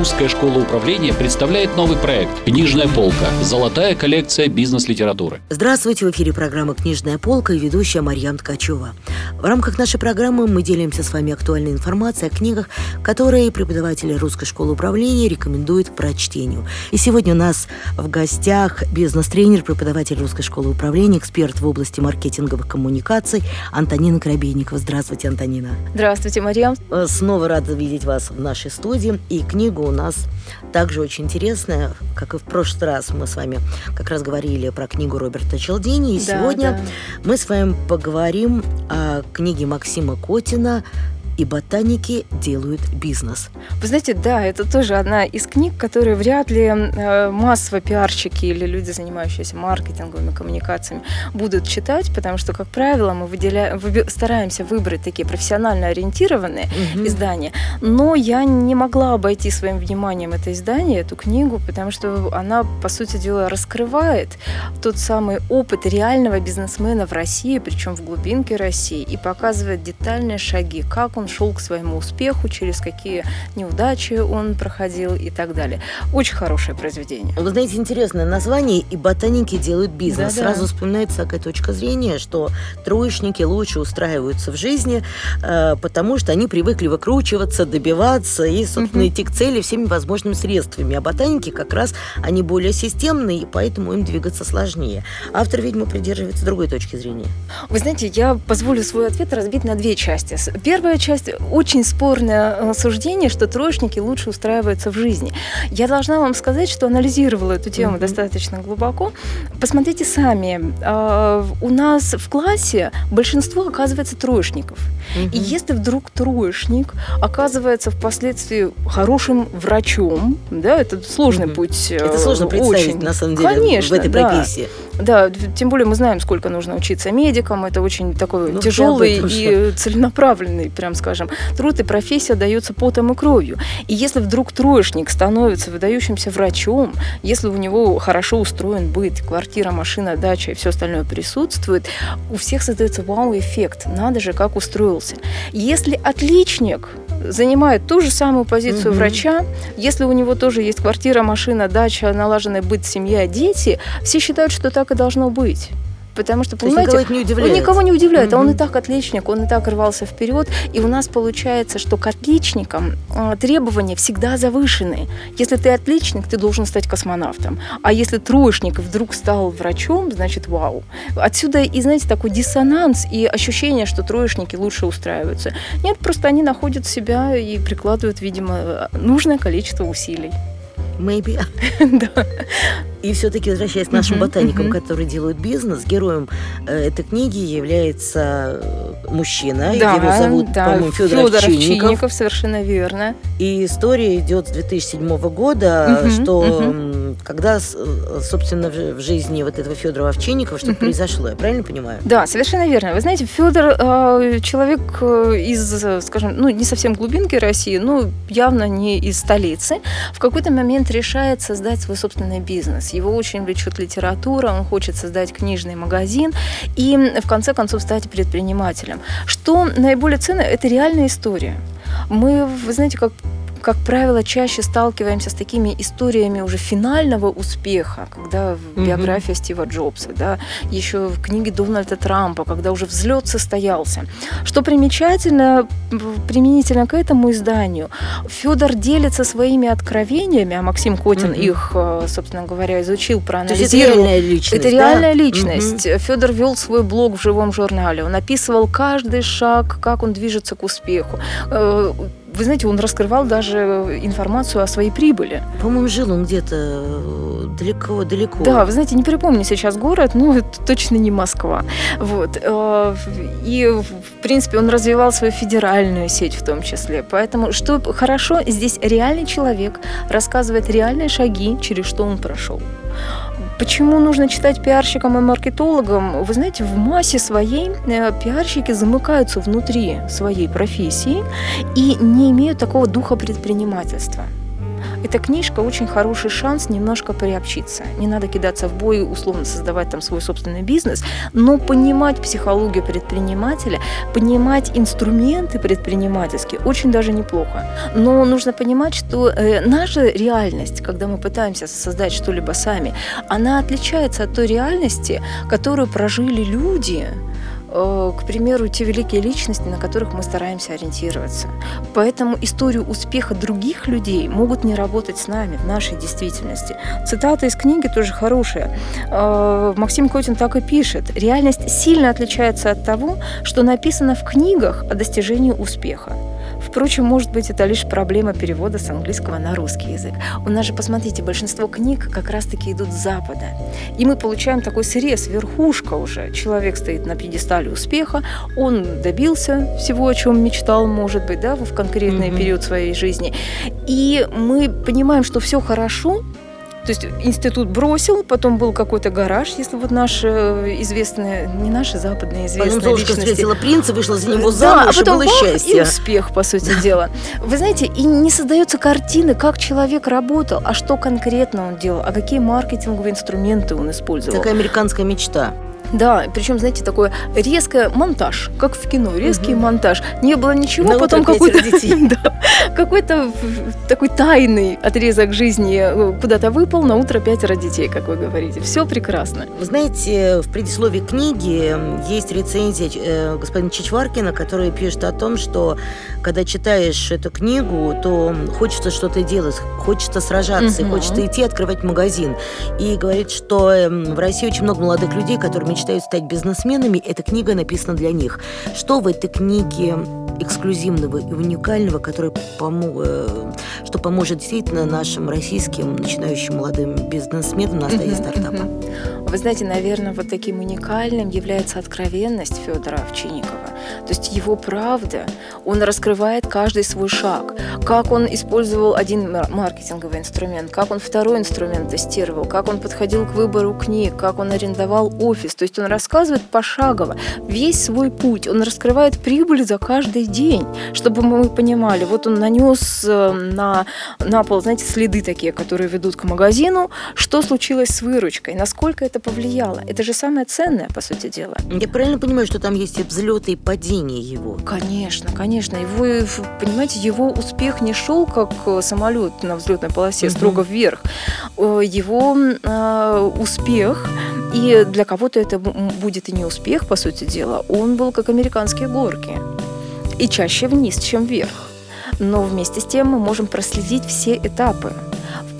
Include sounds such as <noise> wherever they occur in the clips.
Русская школа управления представляет новый проект «Книжная полка. Золотая коллекция бизнес-литературы». Здравствуйте, в эфире программа «Книжная полка» и ведущая Марьям Ткачева. В рамках нашей программы мы делимся с вами актуальной информацией о книгах, которые преподаватели Русской школы управления рекомендуют к прочтению. И сегодня у нас в гостях бизнес-тренер, преподаватель Русской школы управления, эксперт в области маркетинговых коммуникаций Антонина Коробейникова. Здравствуйте, Антонина. Здравствуйте, Марьям. Э, снова рада видеть вас в нашей студии. И книга у нас также очень интересная, как и в прошлый раз мы с вами как раз говорили про книгу Роберта Челдини. И Да, сегодня да. мы с вами поговорим о книге Максима Котина «И ботаники делают бизнес». Вы знаете, да, это тоже одна из книг, которые вряд ли э, массово пиарщики или люди, занимающиеся маркетинговыми коммуникациями, будут читать, потому что, как правило, мы выделяем, выби- стараемся выбрать такие профессионально ориентированные Мгм. издания. Но я не могла обойти своим вниманием это издание, эту книгу, потому что она, по сути дела, раскрывает тот самый опыт реального бизнесмена в России, причем в глубинке России, и показывает детальные шаги, как он шел к своему успеху, через какие неудачи он проходил и так далее. Очень хорошее произведение. Вы знаете, интересное название «И ботаники делают бизнес». Да-да. Сразу вспоминается такая точка зрения, что троечники лучше устраиваются в жизни, э, потому что они привыкли выкручиваться, добиваться и, собственно, идти к цели всеми возможными средствами. А ботаники как раз, они более системные, и поэтому им двигаться сложнее. Автор, видимо, придерживается другой точки зрения. Вы знаете, я позволю свой ответ разбить на две части. Первая часть – очень спорное э, суждение, что троечники лучше устраиваются в жизни. Я должна вам сказать, что анализировала эту тему Мгм. достаточно глубоко. Посмотрите сами. а, У нас в классе большинство оказывается троечников. И если вдруг троечник оказывается впоследствии хорошим врачом, да, это сложный Мгм. путь. Это э, сложно представить, очень. на самом деле, Конечно, в этой да. профессии. Да, тем более мы знаем, сколько нужно учиться медикам. Это очень такой Ну, тяжелый и целенаправленный, прям скажем, труд, и профессия дается потом и кровью. И если вдруг троечник становится выдающимся врачом, если у него хорошо устроен быт, квартира, машина, дача и все остальное присутствует, у всех создается вау-эффект. Надо же, как устроился. Если отличник занимает ту же самую позицию Мгм. врача, если у него тоже есть квартира, машина, дача, налаженный быт, семья, дети, все считают, что так и должно быть. Потому что, понимаете, никого не он никого не удивляет, а он и так отличник, он и так рвался вперед. И у нас получается, что к отличникам э, требования всегда завышены. Если ты отличник, ты должен стать космонавтом. А если троечник вдруг стал врачом, значит вау. Отсюда и, знаете, такой диссонанс и ощущение, что троечники лучше устраиваются. Нет, просто они находят себя и прикладывают, видимо, нужное количество усилий. Maybe. <laughs> Да. И все-таки, возвращаясь к нашим Мгм, ботаникам, мгм. которые делают бизнес, героем э, этой книги является э, мужчина. Да, Его зовут, да, по-моему, Федор Фёдор Овчинников. Овчинников, совершенно верно. И история идет с 2007 года, Мгм, что м, когда, э, собственно, в жизни вот этого Федора Овчинникова что-то Мгм. произошло, я правильно понимаю? Да, совершенно верно. Вы знаете, Федор человек э, из, э, скажем, ну не совсем глубинки России, но явно не из столицы. В какой-то момент решает создать свой собственный бизнес. Его очень влечет литература, он хочет создать книжный магазин и в конце концов стать предпринимателем. Что наиболее ценно, это реальная история. Мы, вы знаете, как как правило, чаще сталкиваемся с такими историями уже финального успеха, когда биография Стива Джобса, да, еще в книге Дональда Трампа, когда уже взлет состоялся. Что примечательно, применительно к этому изданию, Федор делится своими откровениями, а Максим Котин Мгм. их, э, собственно говоря, изучил, То есть это проанализировал. реальная личность, Это да? реальная Мгм. личность. Федор вел свой блог в живом журнале. Он описывал каждый шаг, как он движется к успеху. Э, Вы знаете, он раскрывал даже информацию о своей прибыли. По-моему, жил он где-то э, далеко-далеко. Да, вы знаете, не припомню сейчас город, но <laughs> это точно не Москва. Вот. э, И, в принципе, он развивал свою федеральную сеть в том числе. Поэтому, что хорошо, здесь реальный человек рассказывает реальные шаги, через что он прошел. Почему нужно читать пиарщикам и маркетологам? Вы знаете, в массе своей э, пиарщики замыкаются внутри своей профессии и не имеют такого духа предпринимательства. Эта книжка очень хороший шанс немножко приобщиться. Не надо кидаться в бой, условно создавать там свой собственный бизнес, но понимать психологию предпринимателя, понимать инструменты предпринимательские очень даже неплохо. Но нужно понимать, что э, наша реальность, когда мы пытаемся создать что-либо сами, она отличается от той реальности, которую прожили люди, к примеру, те великие личности, на которых мы стараемся ориентироваться. Поэтому историю успеха других людей могут не работать с нами в нашей действительности. Цитата из книги тоже хорошая. Э, Максим Котин так и пишет. Реальность сильно отличается от того, что написано в книгах о достижении успеха. Впрочем, может быть, это лишь проблема перевода с английского на русский язык. У нас же, посмотрите, большинство книг как раз-таки идут с Запада. И мы получаем такой срез, верхушка уже. Человек стоит на пьедестале успеха, он добился всего, о чем мечтал, может быть, да, в конкретный mm-hmm. период своей жизни. И мы понимаем, что все хорошо, то есть институт бросил, потом был какой-то гараж, если вот наши э, известные, не наши западные известные потом личности. встретила принца, вышла за него замуж, да, а потом и было счастье. И успех, по сути дела. Вы знаете, и не создается картины, как человек работал, а что конкретно он делал, а какие маркетинговые инструменты он использовал. Такая американская мечта. Да, причем, знаете, такой резкий монтаж, как в кино, резкий угу. монтаж. Не было ничего, На потом какой-то <laughs> да, какой-то такой тайный отрезок жизни э, куда-то выпал, на утро пятеро детей, как вы говорите. Все прекрасно. Вы знаете, в предисловии книги есть рецензия э, господина Чичваркина, который пишет о том, что когда читаешь эту книгу, то хочется что-то делать, хочется сражаться, угу. хочется идти открывать магазин. И говорит, что в России очень много молодых людей, которые мечтают стать бизнесменами, эта книга написана для них. Что в этой книге эксклюзивного и уникального, который помо... Э, что поможет действительно нашим российским начинающим молодым бизнесменам на стадии стартапа? Вы знаете, наверное, вот таким уникальным является откровенность Федора Овчинникова. То есть его правда, он раскрывает каждый свой шаг. Как он использовал один маркетинговый инструмент, как он второй инструмент тестировал, как он подходил к выбору книг, как он арендовал офис. То есть он рассказывает пошагово весь свой путь. Он раскрывает прибыль за каждый день, чтобы мы понимали. Вот он нанес э, на, на пол, знаете, следы такие, которые ведут к магазину. Что случилось с выручкой? Насколько это повлияло? Это же самое ценное, по сути дела. Я правильно понимаю, что там есть и взлеты, и падения его? Конечно, конечно. Его, понимаете, его успех не шел как э, самолет на взлетной полосе угу. строго вверх. Э, его э, успех и для кого-то это будет и не успех, по сути дела. Он был как американские горки. И чаще вниз, чем вверх. Но вместе с тем мы можем проследить все этапы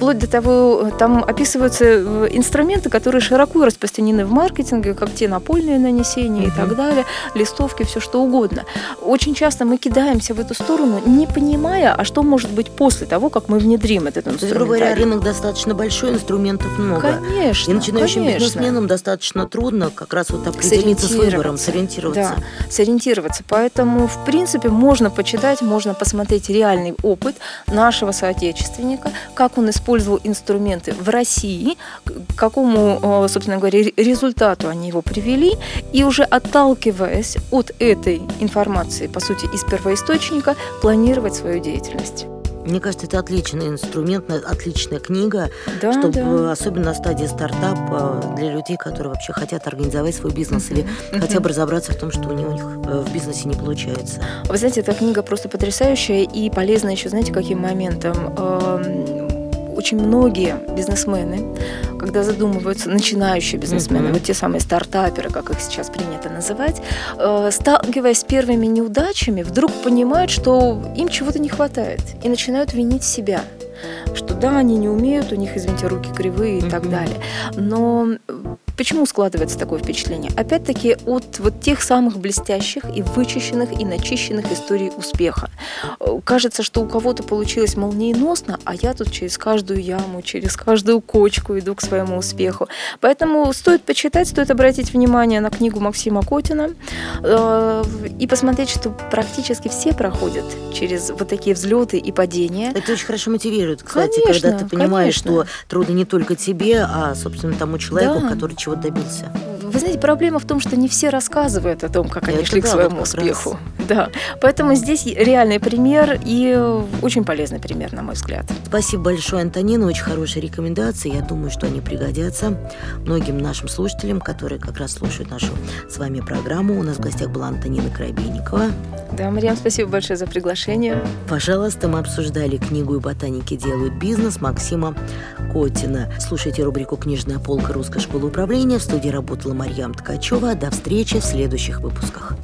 вплоть до того, там описываются э, инструменты, которые широко распространены в маркетинге, как те напольные нанесения и так далее, листовки, все что угодно. Очень часто мы кидаемся в эту сторону, не понимая, а что может быть после того, как мы внедрим этот инструмент. Грубо говоря, рынок достаточно большой, инструментов много. Конечно. И начинающим конечно. бизнесменам достаточно трудно как раз вот определиться с выбором, сориентироваться. Да, сориентироваться. Поэтому, в принципе, можно почитать, можно посмотреть реальный опыт нашего соотечественника, как он использует использовал инструменты в России, к какому, э, собственно говоря, результату они его привели, и уже отталкиваясь от этой информации, по сути, из первоисточника, планировать свою деятельность. Мне кажется, это отличный инструмент, отличная книга, да, чтобы да. особенно на стадии стартапа для людей, которые вообще хотят организовать свой бизнес или хотя бы разобраться в том, что у них э, в бизнесе не получается. Вы знаете, эта книга просто потрясающая и полезна еще, знаете, каким моментом? Очень многие бизнесмены, когда задумываются, начинающие бизнесмены, mm-hmm. вот те самые стартаперы, как их сейчас принято называть, э, сталкиваясь с первыми неудачами, вдруг понимают, что им чего-то не хватает и начинают винить себя что да, они не умеют, у них, извините, руки кривые и mm-hmm. так далее. Но Почему складывается такое впечатление? Опять-таки от вот тех самых блестящих и вычищенных и начищенных историй успеха. Э, кажется, что у кого-то получилось молниеносно, а я тут через каждую яму, через каждую кочку иду к своему успеху. Поэтому стоит почитать, стоит обратить внимание на книгу Максима Котина э, и посмотреть, что практически все проходят через вот такие взлеты и падения. Это очень хорошо мотивирует, кстати, конечно, когда ты понимаешь, конечно. что трудно не только тебе, а, собственно, тому человеку, да. который чего добился. вы знаете, проблема в том, что не все рассказывают о том, как они Это шли да, к своему вот успеху. Да. Поэтому здесь реальный пример и очень полезный пример, на мой взгляд. Спасибо большое, Антонина. Очень хорошие рекомендации. Я думаю, что они пригодятся многим нашим слушателям, которые как раз слушают нашу с вами программу. У нас в гостях была Антонина Крайбейникова. Да, Марьям, спасибо большое за приглашение. Пожалуйста, мы обсуждали книгу «И ботаники делают бизнес» Максима Котина. Слушайте рубрику «Книжная полка Русской школы управления». В студии работала Марьям Ткачева. До встречи в следующих выпусках.